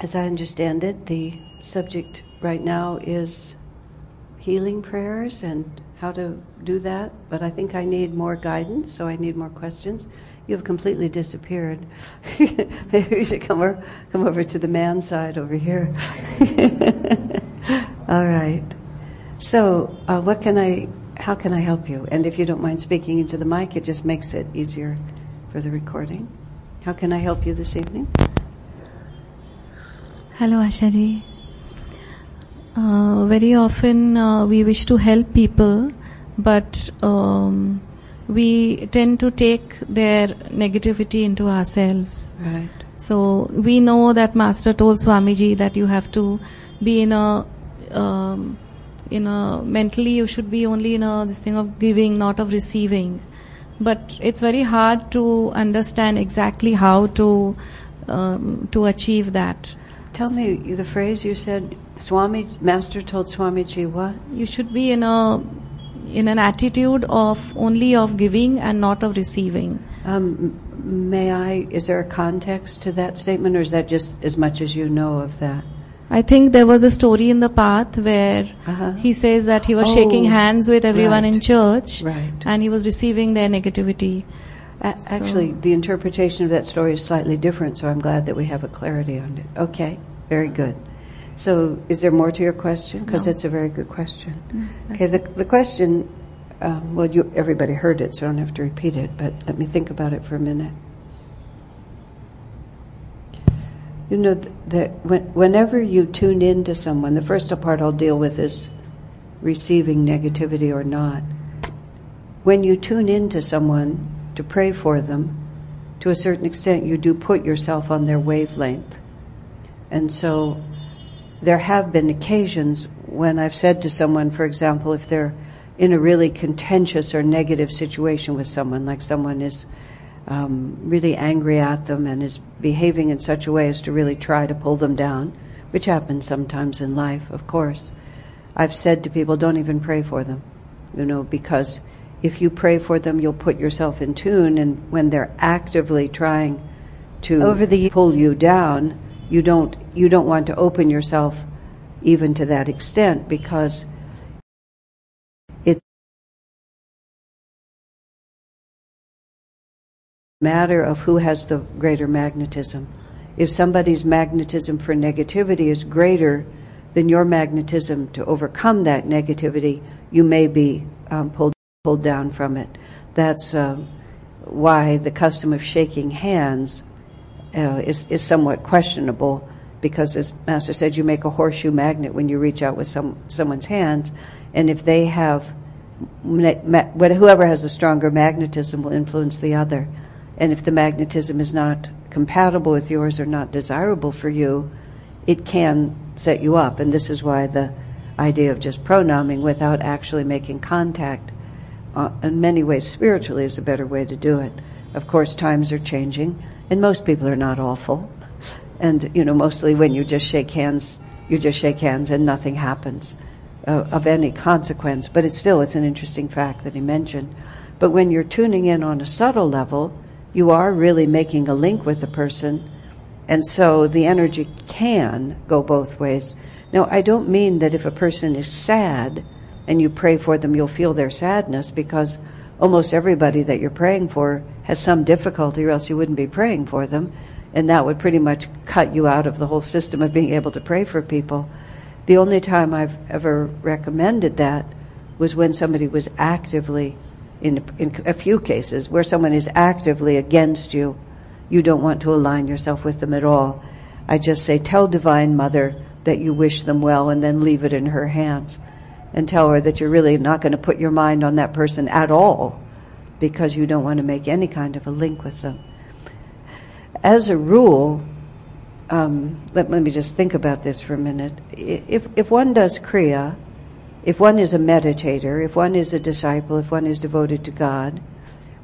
As I understand it, the subject right now is healing prayers and how to do that, but I think I need more guidance, so I need more questions. You have completely disappeared. Maybe you should come over, come over to the man side over here. All right. So, uh, what can I, how can I help you? And if you don't mind speaking into the mic, it just makes it easier for the recording. How can I help you this evening? Hello, Ashaji. Uh, very often uh, we wish to help people, but um, we tend to take their negativity into ourselves. Right. So we know that Master told Swamiji that you have to be in a, um, in a mentally you should be only in a this thing of giving, not of receiving. But it's very hard to understand exactly how to um, to achieve that. Tell me the phrase you said. Swami Master told Swamiji what? You should be in a in an attitude of only of giving and not of receiving. Um, may I? Is there a context to that statement, or is that just as much as you know of that? I think there was a story in the path where Uh-huh. he says that he was Oh, shaking hands with everyone in church Right. and he was receiving their negativity. A- So- Actually, the interpretation of that story is slightly different, so I'm glad that we have a clarity on it. Okay, very good. So, is there more to your question? Because No. it's a very good question. Mm, Okay, the, the question, um, well, you, everybody heard it, so I don't have to repeat it, but let me think about it for a minute. You know th- that when, whenever you tune in to someone, the first part I'll deal with is receiving negativity or not. When you tune in to someone to pray for them, to a certain extent, you do put yourself on their wavelength. And so there have been occasions when I've said to someone, for example, if they're in a really contentious or negative situation with someone, like someone is um, really angry at them and is behaving in such a way as to really try to pull them down, which happens sometimes in life, of course. I've said to people, don't even pray for them, you know, because if you pray for them, you'll put yourself in tune, and when they're actively trying to Over the- pull you down, you don't you don't want to open yourself even to that extent because it's a matter of who has the greater magnetism. If somebody's magnetism for negativity is greater than your magnetism to overcome that negativity, you may be um, pulled pulled down from it. That's um, why the custom of shaking hands uh, is, is somewhat questionable because, as Master said, you make a horseshoe magnet when you reach out with some, someone's hands, and if they have, whoever has a stronger magnetism will influence the other. And if the magnetism is not compatible with yours or not desirable for you, it can set you up. And this is why the idea of just pranaming without actually making contact uh, in many ways spiritually is a better way to do it. Of course, times are changing, and most people are not awful. And you know, mostly when you just shake hands, you just shake hands and nothing happens uh, of any consequence. But it's still it's an interesting fact that he mentioned. But when you're tuning in on a subtle level, you are really making a link with the person, and so the energy can go both ways. Now, I don't mean that if a person is sad and you pray for them, you'll feel their sadness because almost everybody that you're praying for has some difficulty or else you wouldn't be praying for them. And that would pretty much cut you out of the whole system of being able to pray for people. The only time I've ever recommended that was when somebody was actively, in, in a few cases, where someone is actively against you. You don't want to align yourself with them at all. I just say, tell Divine Mother that you wish them well and then leave it in her hands. And tell her that you're really not going to put your mind on that person at all because you don't want to make any kind of a link with them. As a rule, um, let, let me just think about this for a minute. If, if one does Kriya, if one is a meditator, if one is a disciple, if one is devoted to God,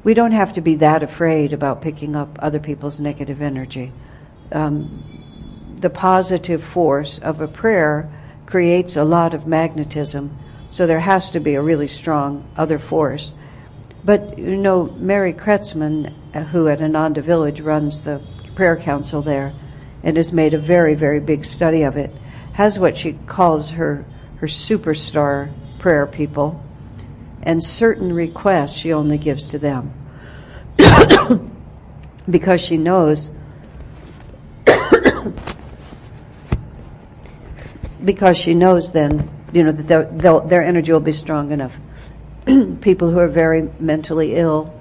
we don't have to be that afraid about picking up other people's negative energy. Um, the positive force of a prayer creates a lot of magnetism, so there has to be a really strong other force. But you know, Mary Kretzmann, uh, who at Ananda Village runs the prayer council there, and has made a very, very big study of it, has what she calls her, her superstar prayer people, and certain requests she only gives to them. because she knows because she knows then you know that their energy will be strong enough people who are very mentally ill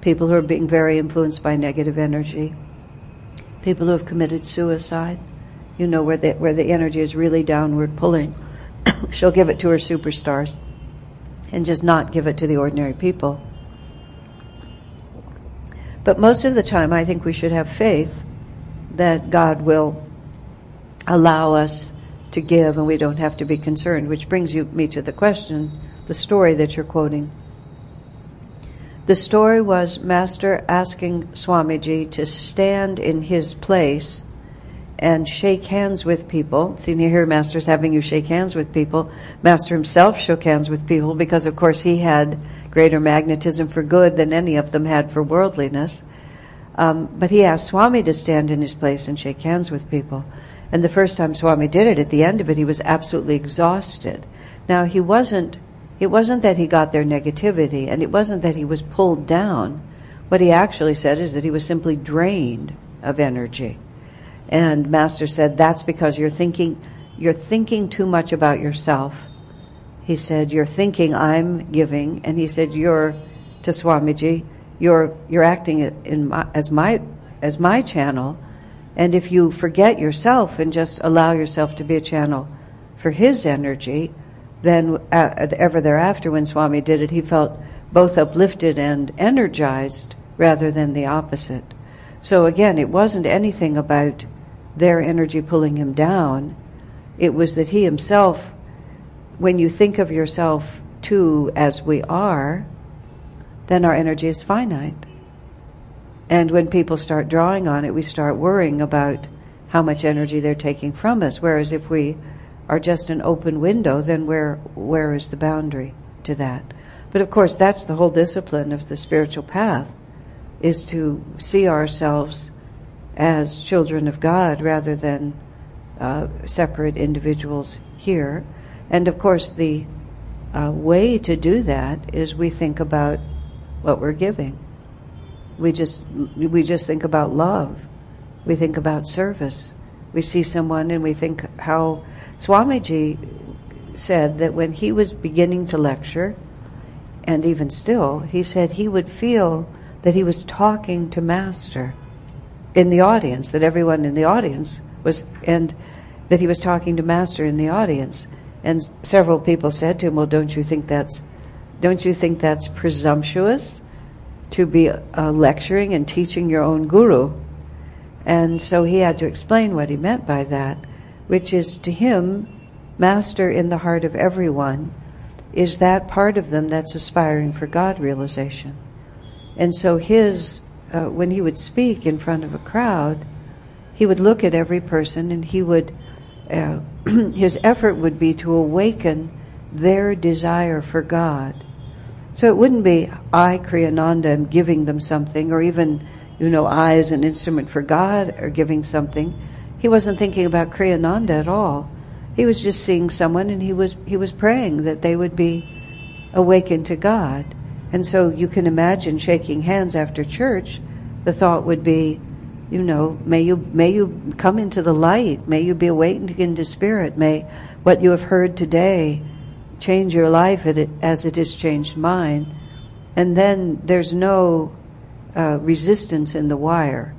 people who are being very influenced by negative energy people who have committed suicide. You know where the where the energy is really downward pulling. She'll give it to her superstars and just not give it to the ordinary people. But most of the time, I think we should have faith that God will allow us to give and we don't have to be concerned, which brings you, me to the question, the story that you're quoting. The story was Master asking Swamiji to stand in his place and shake hands with people. See, here Master's having you shake hands with people. Master himself shook hands with people because, of course, he had greater magnetism for good than any of them had for worldliness. Um, but he asked Swami to stand in his place and shake hands with people. And the first time Swami did it, at the end of it, he was absolutely exhausted. Now, he wasn't, it wasn't that he got their negativity, and it wasn't that he was pulled down. What he actually said is that he was simply drained of energy. And Master said, that's because you're thinking, you're thinking too much about yourself he said, "You're thinking I'm giving," and he said, "You're to Swamiji, you're you're acting in my, as my as my channel, and if you forget yourself and just allow yourself to be a channel for his energy, then uh, ever thereafter, when Swami did it, he felt both uplifted and energized rather than the opposite. So again, it wasn't anything about their energy pulling him down. It was that he himself when you think of yourself too as we are, then our energy is finite. And when people start drawing on it, we start worrying about how much energy they're taking from us. Whereas if we are just an open window, then where where is the boundary to that? But of course, that's the whole discipline of the spiritual path, is to see ourselves as children of God rather than uh, separate individuals here and of course, the uh, way to do that is we think about what we're giving. We just we just think about love. We think about service. We see someone and we think how Swamiji said that when he was beginning to lecture, and even still, he said he would feel that he was talking to Master in the audience, that everyone in the audience was, and that he was talking to Master in the audience. And several people said to him, "Well, don't you think that's don't you think that's presumptuous to be uh, lecturing and teaching your own guru?" And so he had to explain what he meant by that, which is to him, master in the heart of everyone, is that part of them that's aspiring for God realization. And so his, uh, when he would speak in front of a crowd, he would look at every person and he would uh, his effort would be to awaken their desire for God. So it wouldn't be I, Kriyananda, am giving them something, or even, you know, I as an instrument for God are giving something. He wasn't thinking about Kriyananda at all. He was just seeing someone and he was, he was praying that they would be awakened to God. And so you can imagine shaking hands after church, the thought would be, you know, may you, may you come into the light. May you be awakened into spirit. May what you have heard today change your life as it has changed mine. And then there's no uh, resistance in the wire.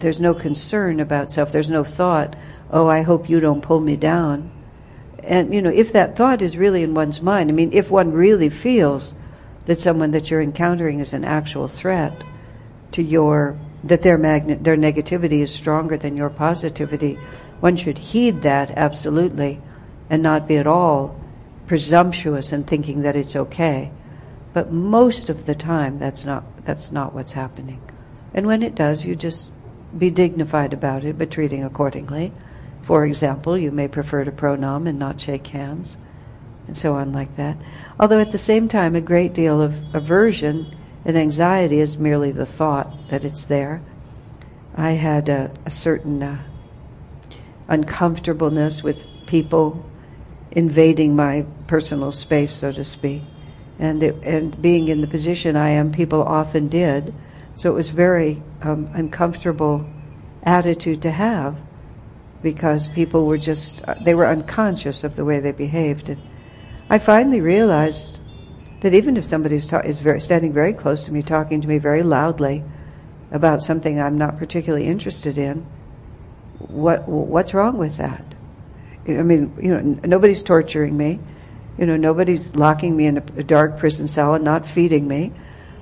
There's no concern about self. There's no thought, oh, I hope you don't pull me down. And, you know, if that thought is really in one's mind, I mean, if one really feels that someone that you're encountering is an actual threat to your that their magnet, their negativity is stronger than your positivity. One should heed that absolutely and not be at all presumptuous in thinking that it's okay. But most of the time that's not that's not what's happening. And when it does, you just be dignified about it, but treating accordingly. For example, you may prefer to pranam and not shake hands, and so on like that. Although at the same time, a great deal of aversion and anxiety is merely the thought that it's there. I had a, a certain uh, uncomfortableness with people invading my personal space, so to speak. And, it, and being in the position I am, people often did. So it was very um, uncomfortable attitude to have because people were just, uh, they were unconscious of the way they behaved. And I finally realized that even if somebody is, ta- is very, standing very close to me, talking to me very loudly about something I'm not particularly interested in, what, what's wrong with that? I mean, you know, nobody's torturing me. You know, nobody's locking me in a, a dark prison cell and not feeding me.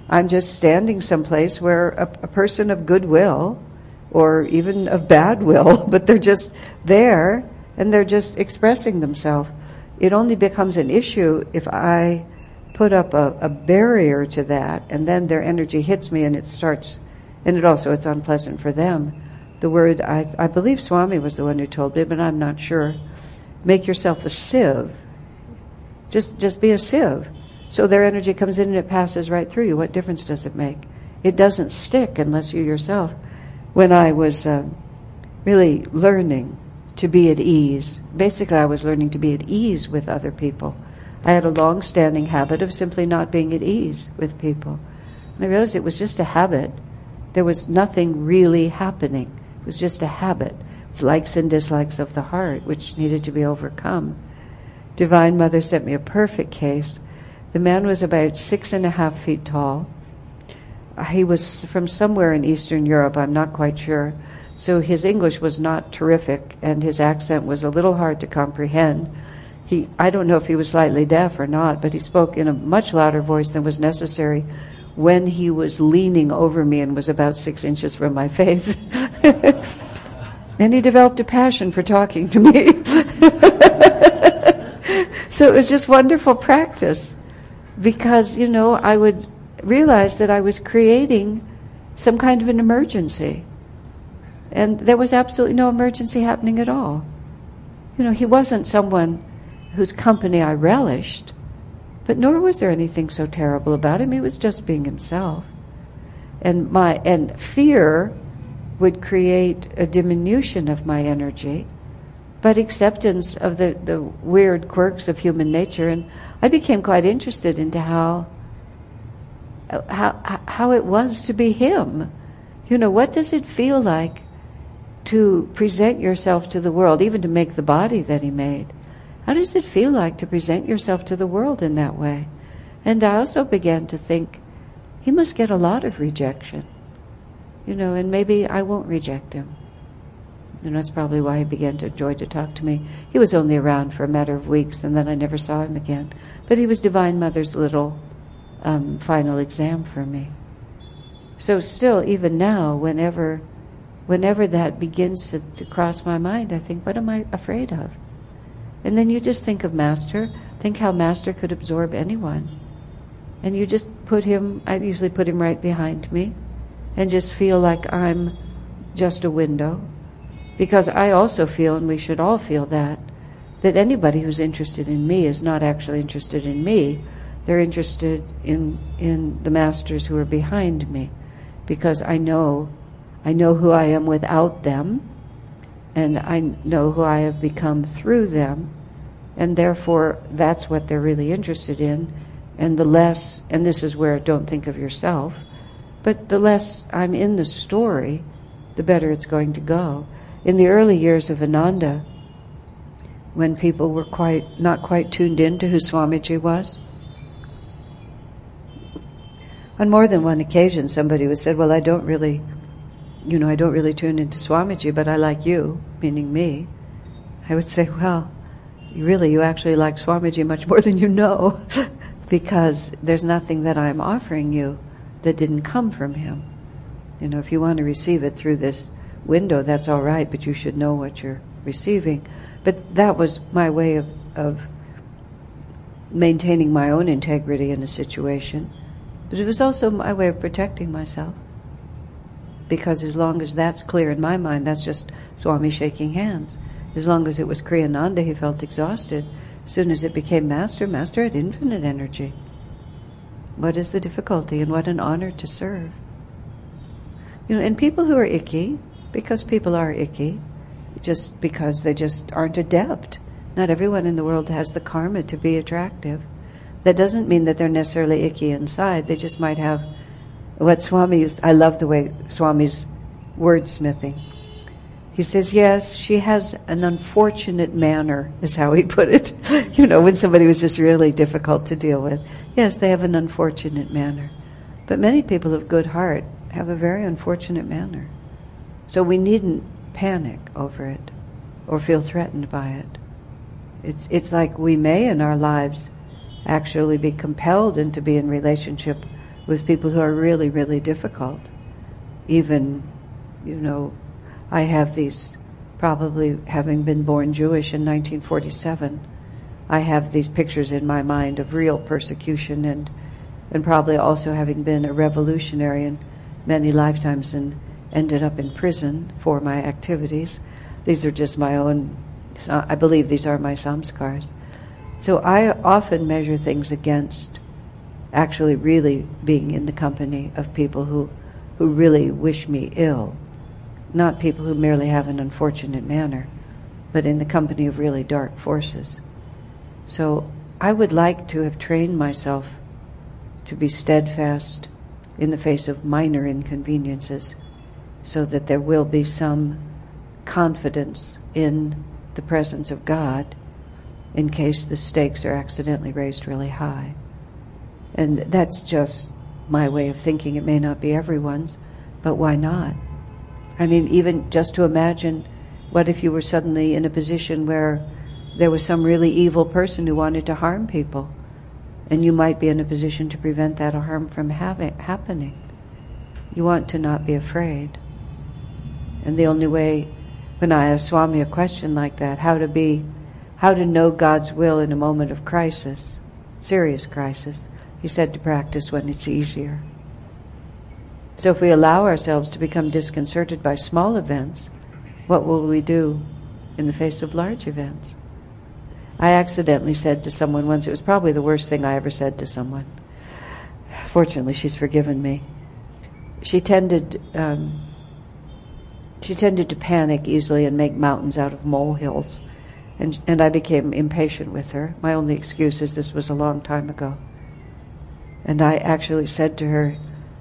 I'm just standing someplace where a, a person of goodwill or even of bad will, but they're just there and they're just expressing themselves. It only becomes an issue if I put up a, a, barrier to that and then their energy hits me and it starts, and it also, it's unpleasant for them. The word, I, I believe Swami was the one who told me, but I'm not sure. Make yourself a sieve. Just, just be a sieve. So their energy comes in and it passes right through you. What difference does it make? It doesn't stick unless you yourself. When I was uh, really learning to be at ease, basically I was learning to be at ease with other people. I had a long-standing habit of simply not being at ease with people. And I realized it was just a habit. There was nothing really happening. It was just a habit. It was likes and dislikes of the heart, which needed to be overcome. Divine Mother sent me a perfect case the man was about six and a half feet tall. He was from somewhere in Eastern Europe, I'm not quite sure. So his English was not terrific and his accent was a little hard to comprehend. He, I don't know if he was slightly deaf or not, but he spoke in a much louder voice than was necessary when he was leaning over me and was about six inches from my face. and he developed a passion for talking to me. so it was just wonderful practice because, you know, I would realize that I was creating some kind of an emergency. And there was absolutely no emergency happening at all. You know, he wasn't someone whose company I relished, but nor was there anything so terrible about him. He was just being himself. And my and fear would create a diminution of my energy, but acceptance of the, the weird quirks of human nature and I became quite interested into how how how it was to be him. You know, what does it feel like to present yourself to the world, even to make the body that he made? How does it feel like to present yourself to the world in that way? And I also began to think, he must get a lot of rejection. You know, and maybe I won't reject him. And that's probably why he began to enjoy to talk to me. He was only around for a matter of weeks, and then I never saw him again. But he was Divine Mother's little um, final exam for me. So still, even now, whenever, whenever that begins to, to cross my mind, I think, what am I afraid of? And then you just think of Master. Think how Master could absorb anyone. And you just put him, I usually put him right behind me, and just feel like I'm just a window because I also feel, and we should all feel that, that anybody who's interested in me is not actually interested in me. They're interested in, in the masters who are behind me. Because I know, I know who I am without them, and I know who I have become through them, and therefore that's what they're really interested in. And the less, and this is where don't think of yourself, but the less I'm in the story, the better it's going to go in the early years of Ananda, when people were quite not quite tuned in to who Swamiji was, on more than one occasion somebody would say, Well, I don't really you know, I don't really tune into Swamiji, but I like you, meaning me. I would say, Well, really you actually like Swamiji much more than you know because there's nothing that I'm offering you that didn't come from him. You know, if you want to receive it through this window, that's all right, but you should know what you're receiving. But that was my way of, of maintaining my own integrity in a situation. But it was also my way of protecting myself. Because as long as that's clear in my mind, that's just Swami shaking hands. As long as it was Kriyananda, he felt exhausted. As soon as it became Master, Master had infinite energy. What is the difficulty and what an honor to serve? You know, and people who are icky, because people are icky, just because they just aren't adept. Not everyone in the world has the karma to be attractive. That doesn't mean that they're necessarily icky inside. They just might have what Swami used. I love the way Swami's wordsmithing. He says, yes, she has an unfortunate manner, is how he put it. you know, when somebody was just really difficult to deal with. Yes, they have an unfortunate manner. But many people of good heart have a very unfortunate manner. So we needn't panic over it or feel threatened by it. It's, it's like we may in our lives actually be compelled into being in relationship with people who are really, really difficult. Even, you know, I have these, probably having been born Jewish in 1947, I have these pictures in my mind of real persecution and, and probably also having been a revolutionary in many lifetimes and ended up in prison for my activities. These are just my own, I believe these are my samskars. So I often measure things against actually really being in the company of people who, who really wish me ill. Not people who merely have an unfortunate manner, but in the company of really dark forces. So I would like to have trained myself to be steadfast in the face of minor inconveniences so that there will be some confidence in the presence of God in case the stakes are accidentally raised really high. And that's just my way of thinking. It may not be everyone's, but why not? I mean, even just to imagine what if you were suddenly in a position where there was some really evil person who wanted to harm people, and you might be in a position to prevent that harm from having, happening. You want to not be afraid. And the only way, when I ask Swami a question like that, how to be how to know God's will in a moment of crisis, serious crisis. He said to practice when it's easier. So if we allow ourselves to become disconcerted by small events, what will we do in the face of large events? I accidentally said to someone once, it was probably the worst thing I ever said to someone. Fortunately, she's forgiven me. She tended, um, she tended to panic easily and make mountains out of molehills. And, and I became impatient with her. My only excuse is this was a long time ago. And I actually said to her,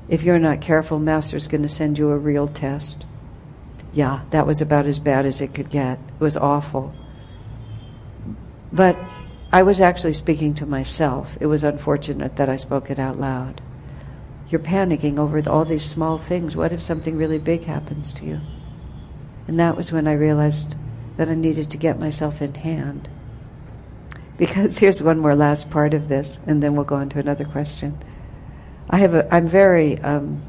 if you're not careful, Master's going to send you a real test. Yeah, that was about as bad as it could get. It was awful. But I was actually speaking to myself. It was unfortunate that I spoke it out loud. You're panicking over all these small things. What if something really big happens to you? And that was when I realized that I needed to get myself in hand. Because here's one more last part of this, and then we'll go on to another question. I have a, I'm very, um,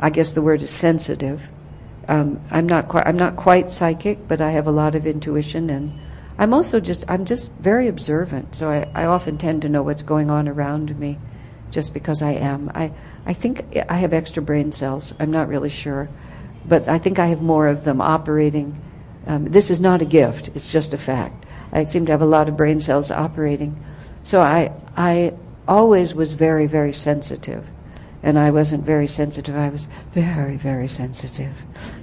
I guess the word is sensitive. Um, I'm not quite, I'm not quite psychic, but I have a lot of intuition, and I'm also just, I'm just very observant. So I, I often tend to know what's going on around me, just because I am. I, I think I have extra brain cells. I'm not really sure, but I think I have more of them operating um, this is not a gift, it's just a fact. I seem to have a lot of brain cells operating. So I, I always was very, very sensitive. And I wasn't very sensitive, I was very, very sensitive.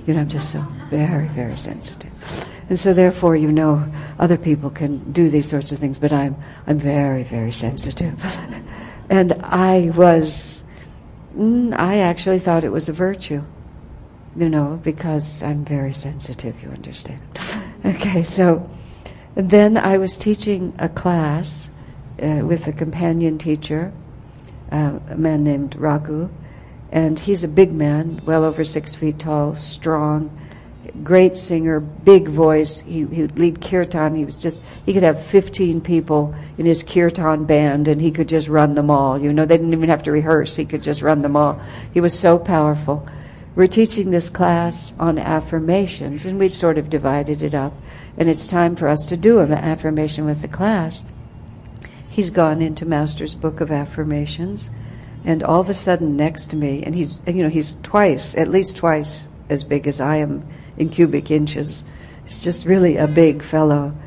You know, I'm just so very, very sensitive. And so therefore, you know, other people can do these sorts of things, but I'm, I'm very, very sensitive. and I was, mm, I actually thought it was a virtue you know, because I'm very sensitive, you understand. okay, so then I was teaching a class uh, with a companion teacher, uh, a man named Raghu, and he's a big man, well over six feet tall, strong, great singer, big voice. He, he would lead kirtan. He was just, he could have 15 people in his kirtan band and he could just run them all. You know, they didn't even have to rehearse. He could just run them all. He was so powerful. We're teaching this class on affirmations, and we've sort of divided it up, and it's time for us to do an affirmation with the class. He's gone into Master's Book of Affirmations, and all of a sudden next to me, and he's, you know, he's twice, at least twice as big as I am in cubic inches. He's just really a big fellow.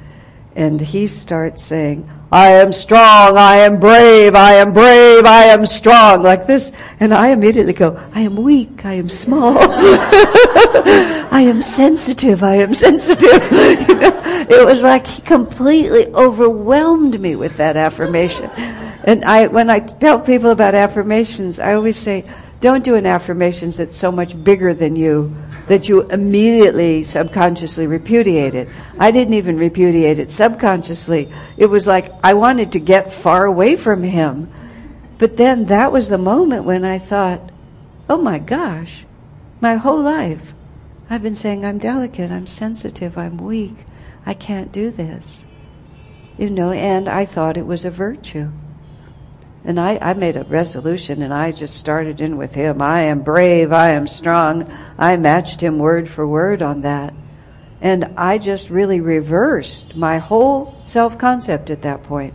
And he starts saying, I am strong, I am brave, I am brave, I am strong, like this. And I immediately go, I am weak, I am small. I am sensitive, I am sensitive. you know, it was like he completely overwhelmed me with that affirmation. And I, when I tell people about affirmations, I always say, don't do an affirmation that's so much bigger than you that you immediately subconsciously repudiate it. I didn't even repudiate it subconsciously. It was like I wanted to get far away from him. But then that was the moment when I thought, oh my gosh, my whole life I've been saying I'm delicate, I'm sensitive, I'm weak, I can't do this. You know, and I thought it was a virtue. And I, I made a resolution and I just started in with him. I am brave. I am strong. I matched him word for word on that. And I just really reversed my whole self-concept at that point.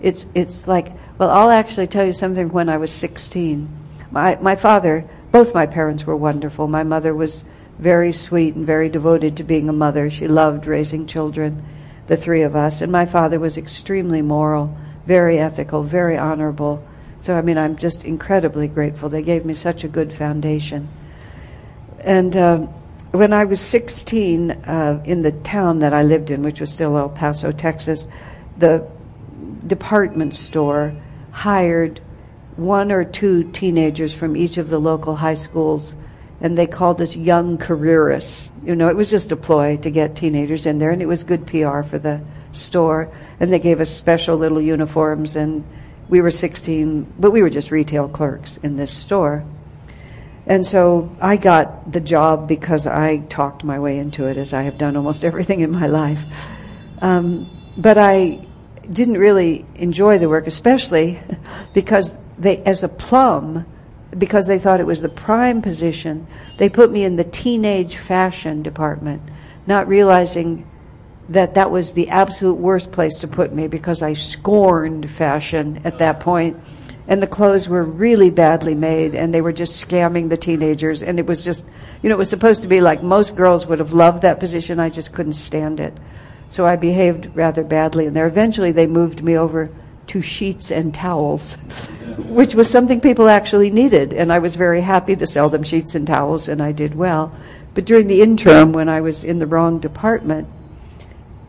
It's, it's like, well, I'll actually tell you something when I was 16. My, my father, both my parents were wonderful. My mother was very sweet and very devoted to being a mother. She loved raising children, the three of us. And my father was extremely moral very ethical, very honorable. So, I mean, I'm just incredibly grateful. They gave me such a good foundation. And uh, when I was 16, uh, in the town that I lived in, which was still El Paso, Texas, the department store hired one or two teenagers from each of the local high schools, and they called us young careerists. You know, it was just a ploy to get teenagers in there, and it was good PR for the store, and they gave us special little uniforms, and we were 16, but we were just retail clerks in this store. And so I got the job because I talked my way into it, as I have done almost everything in my life. Um, but I didn't really enjoy the work, especially because they, as a plum, because they thought it was the prime position, they put me in the teenage fashion department, not realizing that that was the absolute worst place to put me because I scorned fashion at that point. And the clothes were really badly made and they were just scamming the teenagers. And it was just, you know, it was supposed to be like most girls would have loved that position. I just couldn't stand it. So I behaved rather badly. And there eventually they moved me over to sheets and towels, which was something people actually needed. And I was very happy to sell them sheets and towels and I did well. But during the interim, when I was in the wrong department,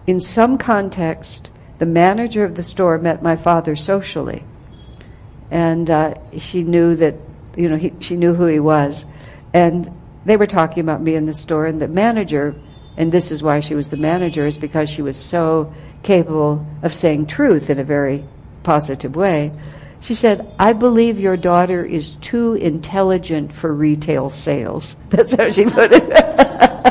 in some context, the manager of the store met my father socially, and uh, she knew that you know he, she knew who he was, and they were talking about me in the store, and the manager, and this is why she was the manager, is because she was so capable of saying truth in a very positive way. She said, I believe your daughter is too intelligent for retail sales. That's how she put it.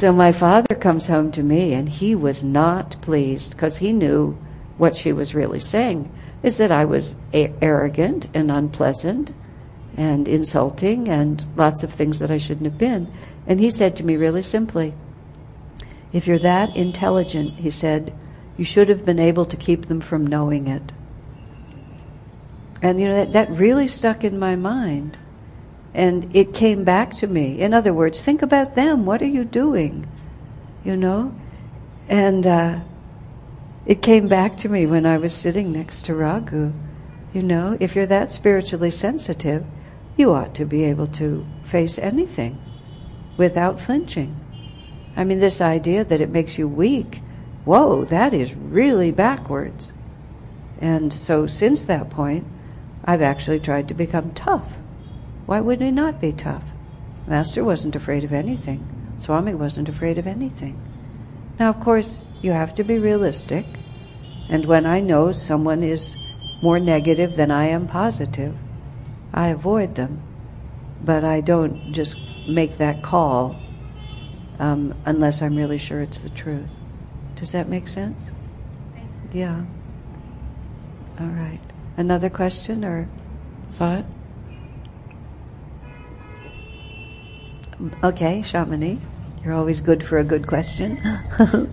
So my father comes home to me and he was not pleased because he knew what she was really saying is that I was a- arrogant and unpleasant and insulting and lots of things that I shouldn't have been. And he said to me really simply, if you're that intelligent, he said, you should have been able to keep them from knowing it. And you know, that, that really stuck in my mind. And it came back to me. In other words, think about them. What are you doing? You know? And uh, it came back to me when I was sitting next to Raghu. You know, if you're that spiritually sensitive, you ought to be able to face anything without flinching. I mean, this idea that it makes you weak, whoa, that is really backwards. And so since that point, I've actually tried to become tough. Why would we not be tough? Master wasn't afraid of anything. Swami wasn't afraid of anything. Now, of course, you have to be realistic. And when I know someone is more negative than I am positive, I avoid them. But I don't just make that call um, unless I'm really sure it's the truth. Does that make sense? Yeah. All right. Another question or thought? Okay, Shamini, you're always good for a good question. a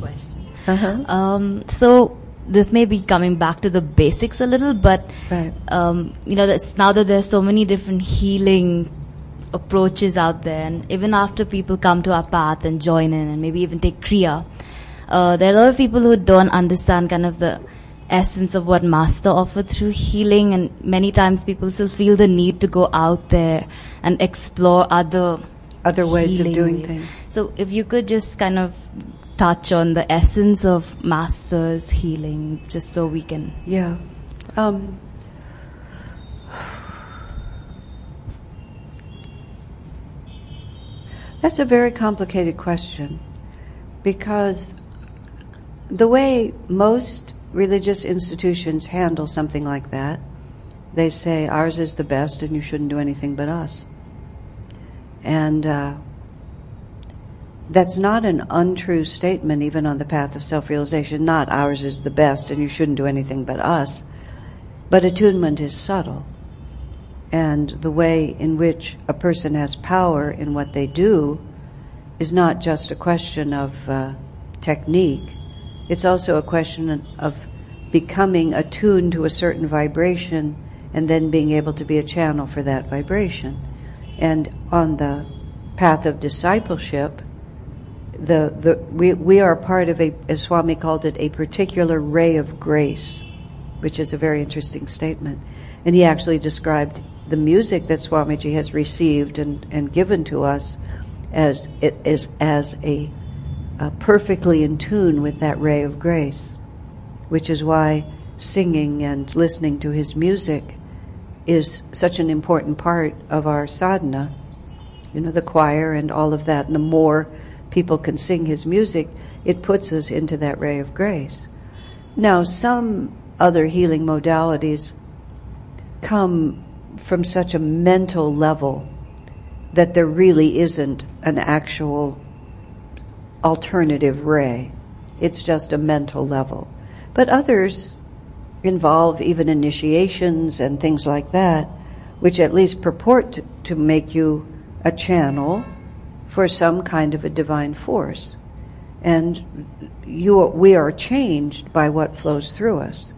question. Uh-huh. Um, so this may be coming back to the basics a little, but Right. um, you know, that's, now that there's so many different healing approaches out there, and even after people come to our path and join in, and maybe even take kriya, uh, there are a lot of people who don't understand kind of the essence of what Master offered through healing, and many times people still feel the need to go out there and explore other Other ways of doing ways. things. So, if you could just kind of touch on the essence of Master's healing, just so we can. Yeah. Um, that's a very complicated question because the way most religious institutions handle something like that, they say ours is the best and you shouldn't do anything but us. And uh, that's not an untrue statement, even on the path of self realization. Not ours is the best and you shouldn't do anything but us. But attunement is subtle. And the way in which a person has power in what they do is not just a question of uh, technique, it's also a question of becoming attuned to a certain vibration and then being able to be a channel for that vibration. And on the path of discipleship, the, the, we, we are part of a, as Swami called it, a particular ray of grace, which is a very interesting statement. And he actually described the music that Swamiji has received and, and given to us as, it is, as a, uh, perfectly in tune with that ray of grace, which is why singing and listening to his music is such an important part of our sadhana. You know, the choir and all of that. And the more people can sing his music, it puts us into that ray of grace. Now, some other healing modalities come from such a mental level that there really isn't an actual alternative ray. It's just a mental level. But others involve even initiations and things like that, which at least purport to, to make you a channel for some kind of a divine force. And you, we are changed by what flows through us.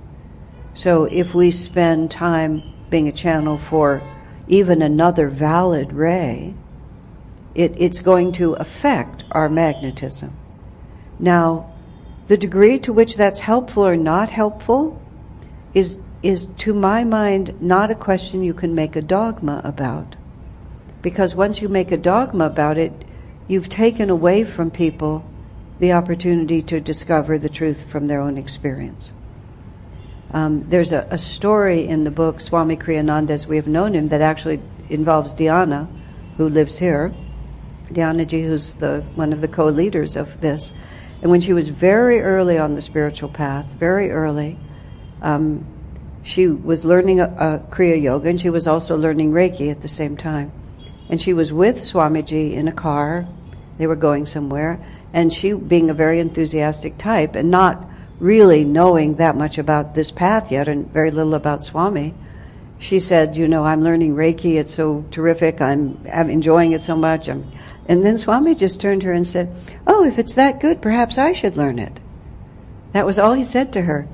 So if we spend time being a channel for even another valid ray, it, it's going to affect our magnetism. Now, the degree to which that's helpful or not helpful is, is to my mind not a question you can make a dogma about. Because once you make a dogma about it, you've taken away from people the opportunity to discover the truth from their own experience. Um, there's a, a, story in the book Swami Kriyananda, as we have known him, that actually involves Dhyana, who lives here. Dhyanaji, who's the one of the co-leaders of this, and when she was very early on the spiritual path, very early, um, she was learning a, a Kriya Yoga, and she was also learning Reiki at the same time. And she was with Swamiji in a car. They were going somewhere, and she, being a very enthusiastic type, and not really knowing that much about this path yet and very little about Swami, she said, you know, I'm learning Reiki. It's so terrific. I'm, I'm enjoying it so much. I'm, and then Swami just turned to her and said, oh, if it's that good, perhaps I should learn it. That was all he said to her.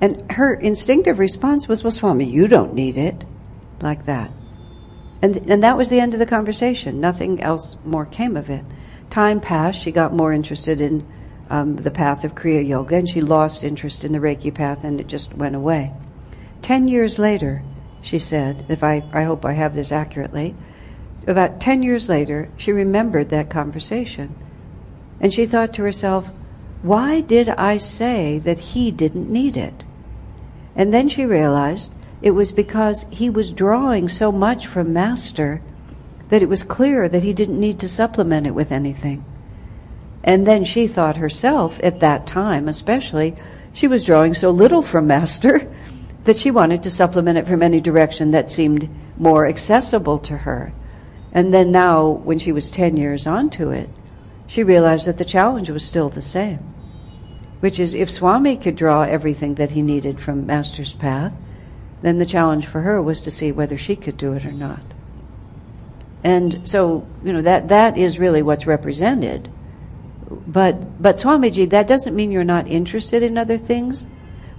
And her instinctive response was, well, Swami, you don't need it. Like that. And, and that was the end of the conversation. Nothing else more came of it. Time passed. She got more interested in um, the path of Kriya Yoga, and she lost interest in the Reiki path, and it just went away. Ten years later, she said, if I, I hope I have this accurately, about ten years later, she remembered that conversation. And she thought to herself, why did I say that he didn't need it? And then she realized it was because he was drawing so much from Master that it was clear that he didn't need to supplement it with anything. And then she thought herself, at that time especially, she was drawing so little from Master that she wanted to supplement it from any direction that seemed more accessible to her. And then now, when she was 10 years onto it, she realized that the challenge was still the same. Which is, if Swami could draw everything that he needed from Master's path, then the challenge for her was to see whether she could do it or not. And so, you know, that, that is really what's represented but but Swamiji, that doesn't mean you're not interested in other things.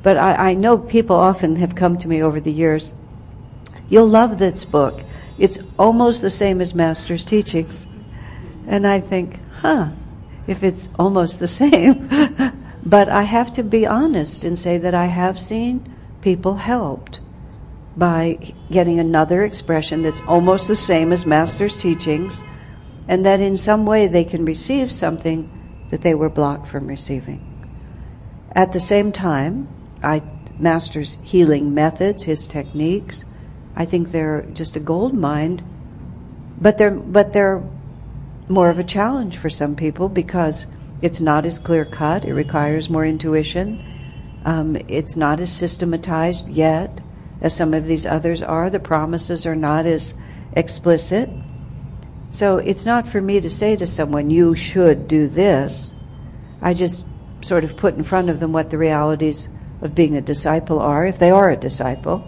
But I, I know people often have come to me over the years. You'll love this book. It's almost the same as Master's teachings. And I think, huh, if it's almost the same, But I have to be honest and say that I have seen people helped by getting another expression that's almost the same as Master's teachings, and that in some way they can receive something that they were blocked from receiving. At the same time, I Master's healing methods, his techniques, I think they're just a gold mine, but they're but they're more of a challenge for some people because it's not as clear cut. It requires more intuition. Um, it's not as systematized yet as some of these others are. The promises are not as explicit. So it's not for me to say to someone, you should do this. I just sort of put in front of them what the realities of being a disciple are, if they are a disciple,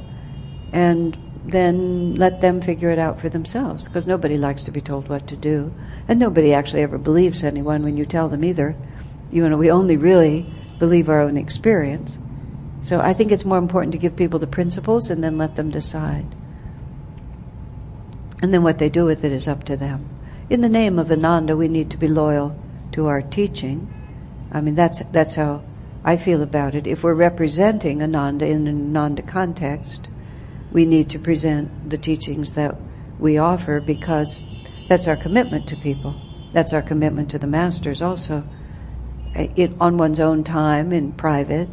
and then let them figure it out for themselves, because nobody likes to be told what to do. And nobody actually ever believes anyone when you tell them either. You know, we only really believe our own experience. So I think it's more important to give people the principles and then let them decide. And then what they do with it is up to them. In the name of Ananda, we need to be loyal to our teaching. I mean, that's, that's how I feel about it. If we're representing Ananda in an Ananda context, we need to present the teachings that we offer because that's our commitment to people. That's our commitment to the masters also. It, on one's own time in private,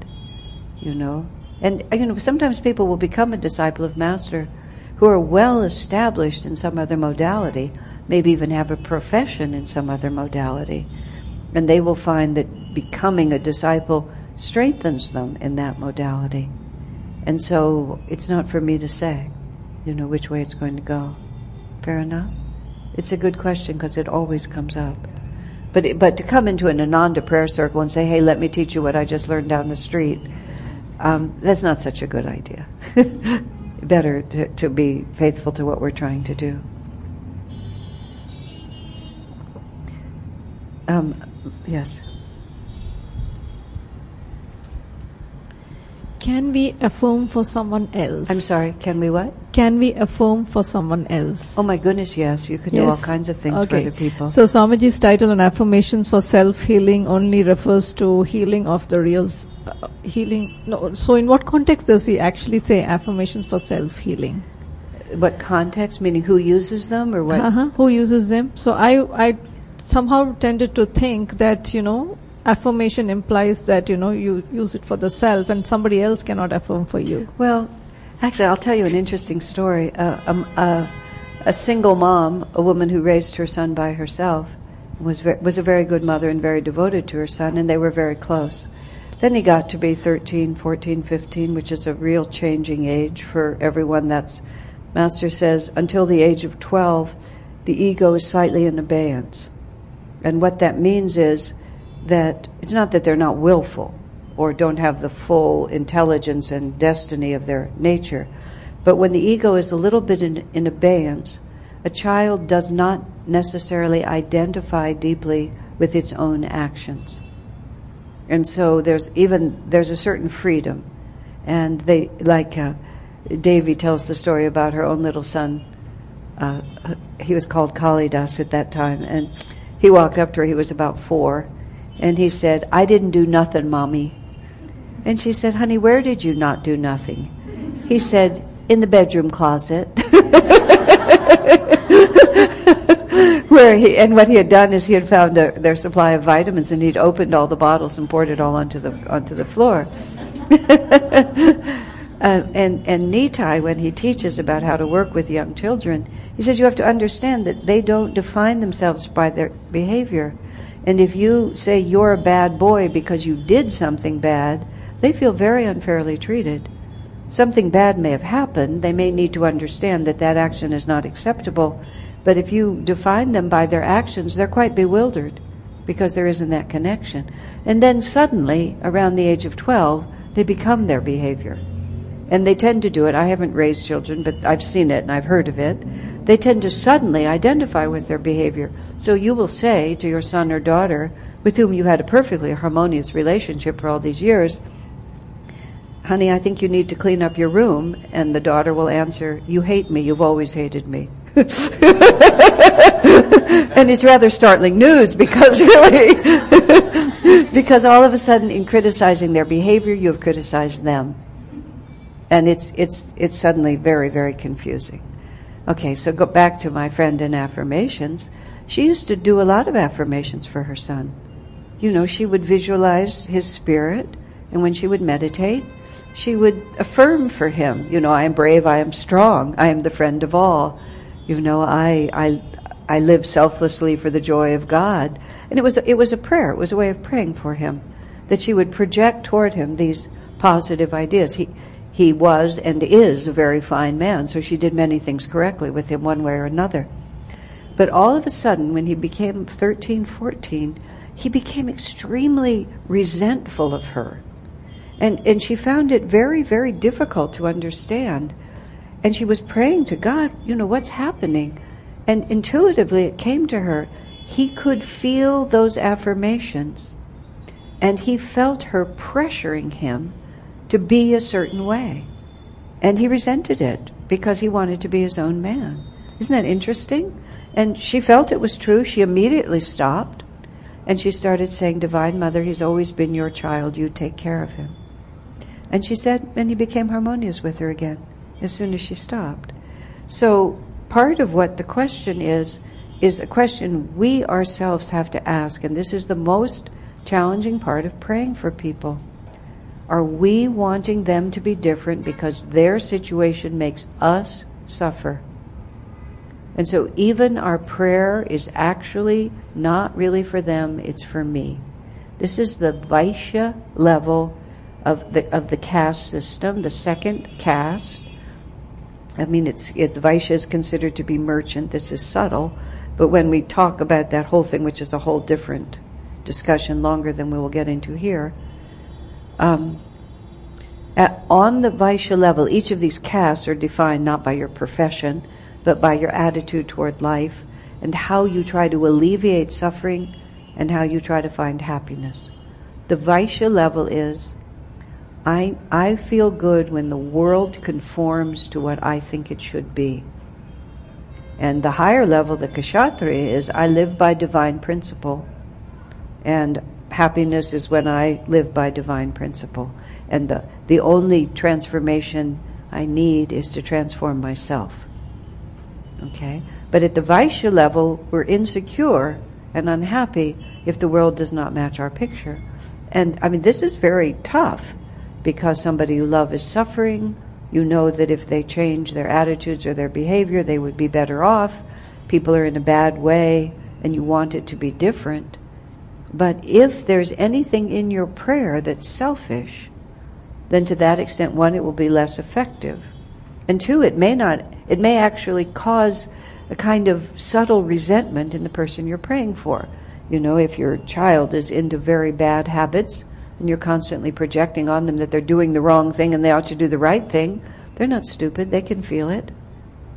you know. And, you know, sometimes people will become a disciple of master who are well established in some other modality, maybe even have a profession in some other modality. And they will find that becoming a disciple strengthens them in that modality. And so it's not for me to say, you know, which way it's going to go. Fair enough? It's a good question because it always comes up. But, it, but to come into an Ananda prayer circle and say, hey, let me teach you what I just learned down the street, um, that's not such a good idea. Better to, to be faithful to what we're trying to do. Um, yes. Can we affirm for someone else? I'm sorry, can we what? Can we affirm for someone else? Oh my goodness, yes. You can do all kinds of things for other people. So Swamiji's title on affirmations for self-healing only refers to healing of the real uh, healing. No, so in what context does he actually say affirmations for self-healing? What context? Meaning who uses them or what? Uh-huh. Who uses them? So I, I somehow tended to think that, you know, affirmation implies that you know you use it for the self and somebody else cannot affirm for you. Well actually i'll tell you an interesting story. Uh, um, uh, a single mom a woman who raised her son by herself was was a very good mother and very devoted to her son and they were very close. Then he got to be 13 14 15 which is a real changing age for everyone. That's master says until the age of 12 the ego is slightly in abeyance. And what that means is that it's not that they're not willful or don't have the full intelligence and destiny of their nature, but when the ego is a little bit in, in abeyance, a child does not necessarily identify deeply with its own actions. And so there's even, there's a certain freedom. And they, like, uh, Devi tells the story about her own little son. Uh, he was called Kalidas at that time. And he walked up to her, he was about four, and he said, I didn't do nothing, mommy. And she said, honey, where did you not do nothing? He said, in the bedroom closet. Where he, and what he had done is he had found a, their supply of vitamins and he'd opened all the bottles and poured it all onto the, onto the floor. Uh, and and Nitai, when he teaches about how to work with young children, he says you have to understand that they don't define themselves by their behavior. And if you say you're a bad boy because you did something bad, they feel very unfairly treated. Something bad may have happened. They may need to understand that that action is not acceptable. But if you define them by their actions, they're quite bewildered because there isn't that connection. And then suddenly, around the age of 12, they become their behavior. And they tend to do it. I haven't raised children, but I've seen it and I've heard of it they tend to suddenly identify with their behavior. So you will say to your son or daughter, with whom you had a perfectly harmonious relationship for all these years, honey, I think you need to clean up your room. And the daughter will answer, you hate me, you've always hated me. and it's rather startling news because really, because all of a sudden, in criticizing their behavior, you have criticized them. And it's, it's, it's suddenly very, very confusing. Okay, so go back to my friend in affirmations. She used to do a lot of affirmations for her son. You know, she would visualize his spirit, and when she would meditate, she would affirm for him, you know, I am brave, I am strong, I am the friend of all. You know, I, I, I live selflessly for the joy of God. And it was, it was a prayer. It was a way of praying for him. That she would project toward him these positive ideas. He, he was and is a very fine man, so she did many things correctly with him one way or another. But all of a sudden, when he became 13, 14, he became extremely resentful of her. And, and she found it very, very difficult to understand. And she was praying to God, you know, what's happening? And intuitively it came to her, he could feel those affirmations. And he felt her pressuring him to be a certain way. And he resented it because he wanted to be his own man. Isn't that interesting? And she felt it was true. She immediately stopped and she started saying, Divine Mother, he's always been your child. You take care of him. And she said, and he became harmonious with her again as soon as she stopped. So part of what the question is, is a question we ourselves have to ask. And this is the most challenging part of praying for people. Are we wanting them to be different because their situation makes us suffer? And so even our prayer is actually not really for them, it's for me. This is the Vaishya level of the, of the caste system, the second caste. I mean, it's, it, Vaishya is considered to be merchant. This is subtle. But when we talk about that whole thing, which is a whole different discussion, longer than we will get into here, um, at, on the Vaishya level, each of these castes are defined not by your profession, but by your attitude toward life and how you try to alleviate suffering and how you try to find happiness. The Vaishya level is I, I feel good when the world conforms to what I think it should be. And the higher level, the Kshatriya, is I live by divine principle. And happiness is when I live by divine principle. And the, the only transformation I need is to transform myself. Okay? But at the Vaishya level, we're insecure and unhappy if the world does not match our picture. And I mean, this is very tough because somebody you love is suffering. You know that if they change their attitudes or their behavior, they would be better off. People are in a bad way and you want it to be different. But if there's anything in your prayer that's selfish, then to that extent, one, it will be less effective. And two, it may not, it may actually cause a kind of subtle resentment in the person you're praying for. You know, if your child is into very bad habits and you're constantly projecting on them that they're doing the wrong thing and they ought to do the right thing, they're not stupid. They can feel it.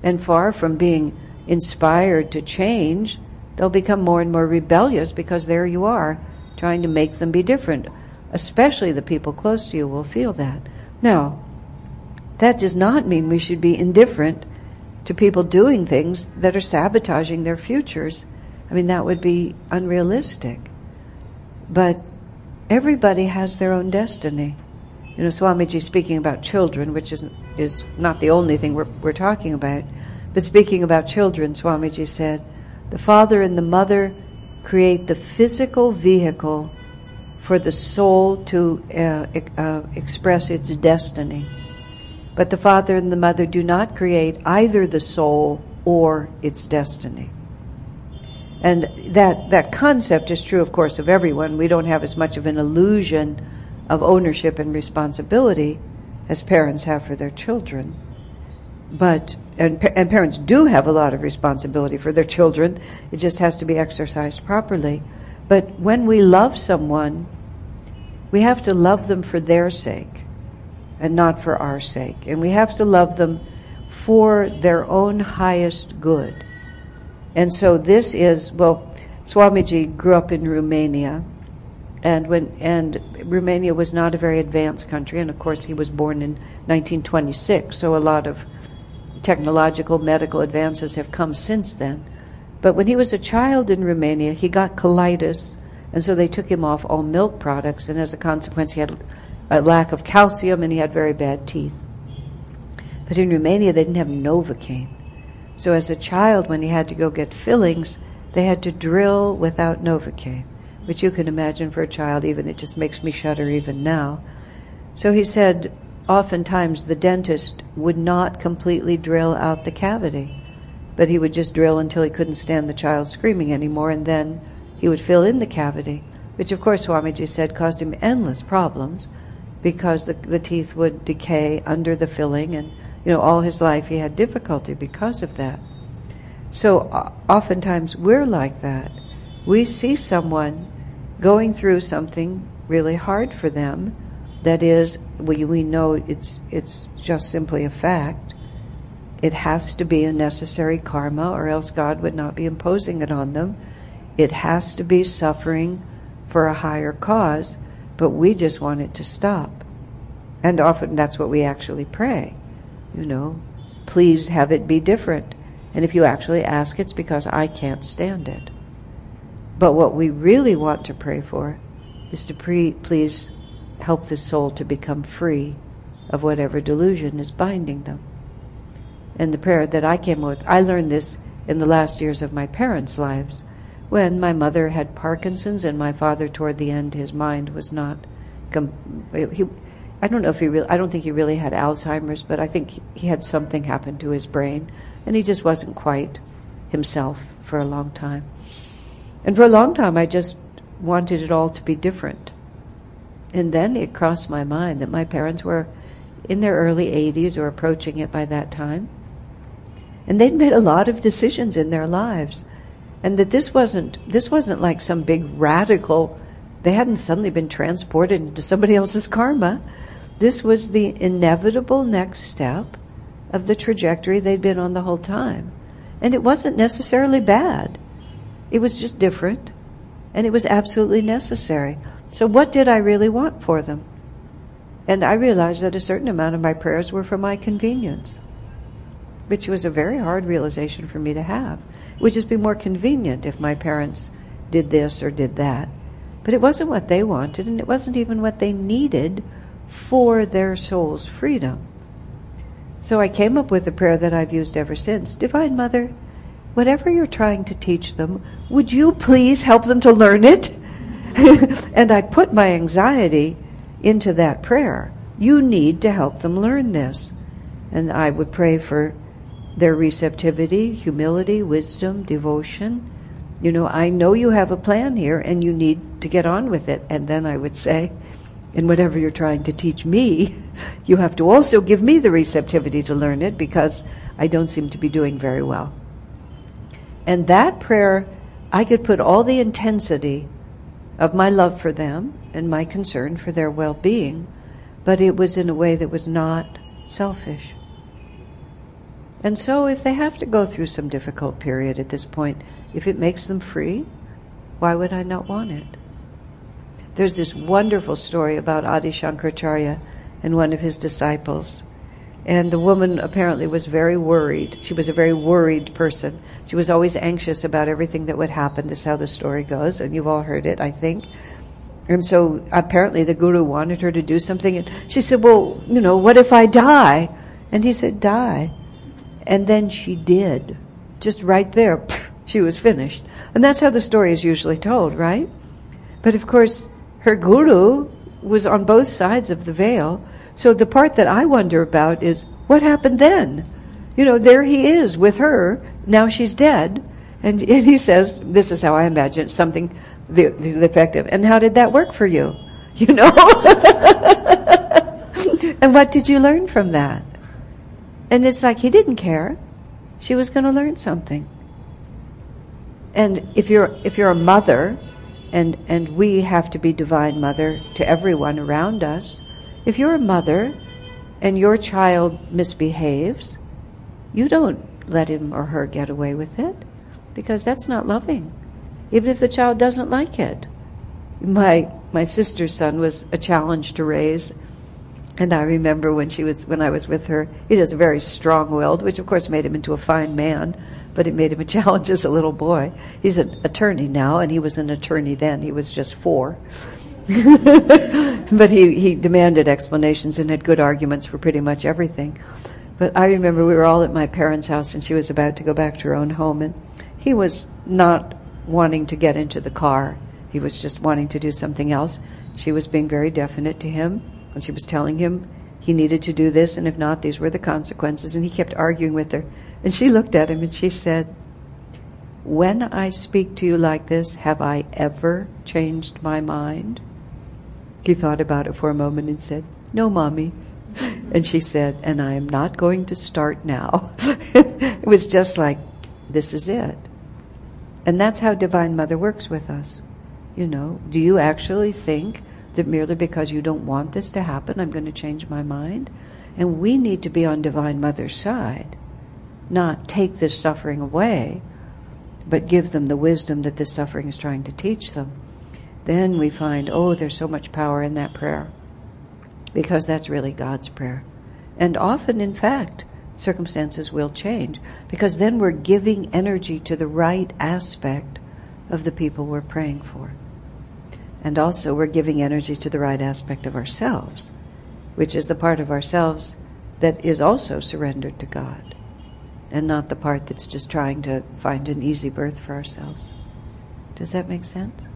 And far from being inspired to change, they'll become more and more rebellious because there you are trying to make them be different. Especially the people close to you will feel that. Now, that does not mean we should be indifferent to people doing things that are sabotaging their futures. I mean, that would be unrealistic. But everybody has their own destiny. You know, Swamiji speaking about children, which is, is not the only thing we're, we're talking about, but speaking about children, Swamiji said, the father and the mother create the physical vehicle for the soul to uh, uh, express its destiny. But the father and the mother do not create either the soul or its destiny. And that, that concept is true, of course, of everyone. We don't have as much of an illusion of ownership and responsibility as parents have for their children. But, and, and parents do have a lot of responsibility for their children. It just has to be exercised properly. But when we love someone, we have to love them for their sake and not for our sake. And we have to love them for their own highest good. And so this is, well, Swamiji grew up in Romania, and when and Romania was not a very advanced country, and of course he was born in 1926, so a lot of technological medical advances have come since then. But when he was a child in Romania, he got colitis And so they took him off all milk products, and as a consequence, he had a lack of calcium and he had very bad teeth. But in Romania, they didn't have Novocaine. So as a child, when he had to go get fillings, they had to drill without Novocaine, which you can imagine for a child, even it just makes me shudder even now. So he said, oftentimes the dentist would not completely drill out the cavity, but he would just drill until he couldn't stand the child screaming anymore, and then he would fill in the cavity, which of course Swamiji said caused him endless problems because the, the teeth would decay under the filling and you know all his life he had difficulty because of that. So uh, oftentimes we're like that. We see someone going through something really hard for them that is we, we know it's it's just simply a fact it has to be a necessary karma or else God would not be imposing it on them it has to be suffering for a higher cause, but we just want it to stop. And often that's what we actually pray. You know, please have it be different. And if you actually ask, it's because I can't stand it. But what we really want to pray for is to pre- please help the soul to become free of whatever delusion is binding them. And the prayer that I came with, I learned this in the last years of my parents' lives when my mother had Parkinson's and my father toward the end his mind was not com- he I don't know if he really I don't think he really had Alzheimer's but I think he had something happen to his brain and he just wasn't quite himself for a long time. And for a long time I just wanted it all to be different. And then it crossed my mind that my parents were in their early 80s or approaching it by that time. And they'd made a lot of decisions in their lives. And that this wasn't this wasn't like some big radical they hadn't suddenly been transported into somebody else's karma. This was the inevitable next step of the trajectory they'd been on the whole time. And it wasn't necessarily bad. It was just different. And it was absolutely necessary so what did i really want for them and i realized that a certain amount of my prayers were for my convenience which was a very hard realization for me to have It would just be more convenient if my parents did this or did that. But it wasn't what they wanted, and it wasn't even what they needed for their soul's freedom. So I came up with a prayer that I've used ever since Divine Mother, whatever you're trying to teach them, would you please help them to learn it? and I put my anxiety into that prayer. You need to help them learn this. And I would pray for their receptivity, humility, wisdom, devotion. You know, I know you have a plan here and you need to get on with it. And then I would say, in whatever you're trying to teach me, you have to also give me the receptivity to learn it because I don't seem to be doing very well. And that prayer, I could put all the intensity of my love for them and my concern for their well being, but it was in a way that was not selfish. And so if they have to go through some difficult period at this point, if it makes them free, why would I not want it? There's this wonderful story about Adi Shankaracharya and one of his disciples. And the woman apparently was very worried. She was a very worried person. She was always anxious about everything that would happen. This is how the story goes, and you've all heard it, I think. And so apparently the guru wanted her to do something, and she said, Well, you know, what if I die? And he said, Die. And then she did. Just right there, she was finished. And that's how the story is usually told, right? But of course, her guru was on both sides of the veil. So the part that I wonder about is what happened then? You know, there he is with her. Now she's dead. And, and he says, this is how I imagine something the, the effective. And how did that work for you? You know? and what did you learn from that? And it's like he didn't care. She was going to learn something. And if you're if you're a mother, and and we have to be divine mother to everyone around us. If you're a mother, and your child misbehaves, you don't let him or her get away with it, because that's not loving. Even if the child doesn't like it. My my sister's son was a challenge to raise, And I remember when she was when I was with her, he was very strong-willed, which of course made him into a fine man, but it made him a challenge as a little boy. He's an attorney now, and he was an attorney then. He was just four. but he, he demanded explanations and had good arguments for pretty much everything. But I remember we were all at my parents' house and she was about to go back to her own home and he was not wanting to get into the car. He was just wanting to do something else. She was being very definite to him and she was telling him he needed to do this and if not, these were the consequences. And he kept arguing with her. And she looked at him and she said, When I speak to you like this, have I ever changed my mind? He thought about it for a moment and said, No, mommy. And she said, And I am not going to start now. it was just like, This is it. And that's how Divine Mother works with us. You know, do you actually think that merely because you don't want this to happen, I'm going to change my mind? And we need to be on Divine Mother's side, not take this suffering away, but give them the wisdom that this suffering is trying to teach them then we find, oh, there's so much power in that prayer. Because that's really God's prayer. And often, in fact, circumstances will change because then we're giving energy to the right aspect of the people we're praying for. And also, we're giving energy to the right aspect of ourselves, which is the part of ourselves that is also surrendered to God, and not the part that's just trying to find an easy birth for ourselves. Does that make sense?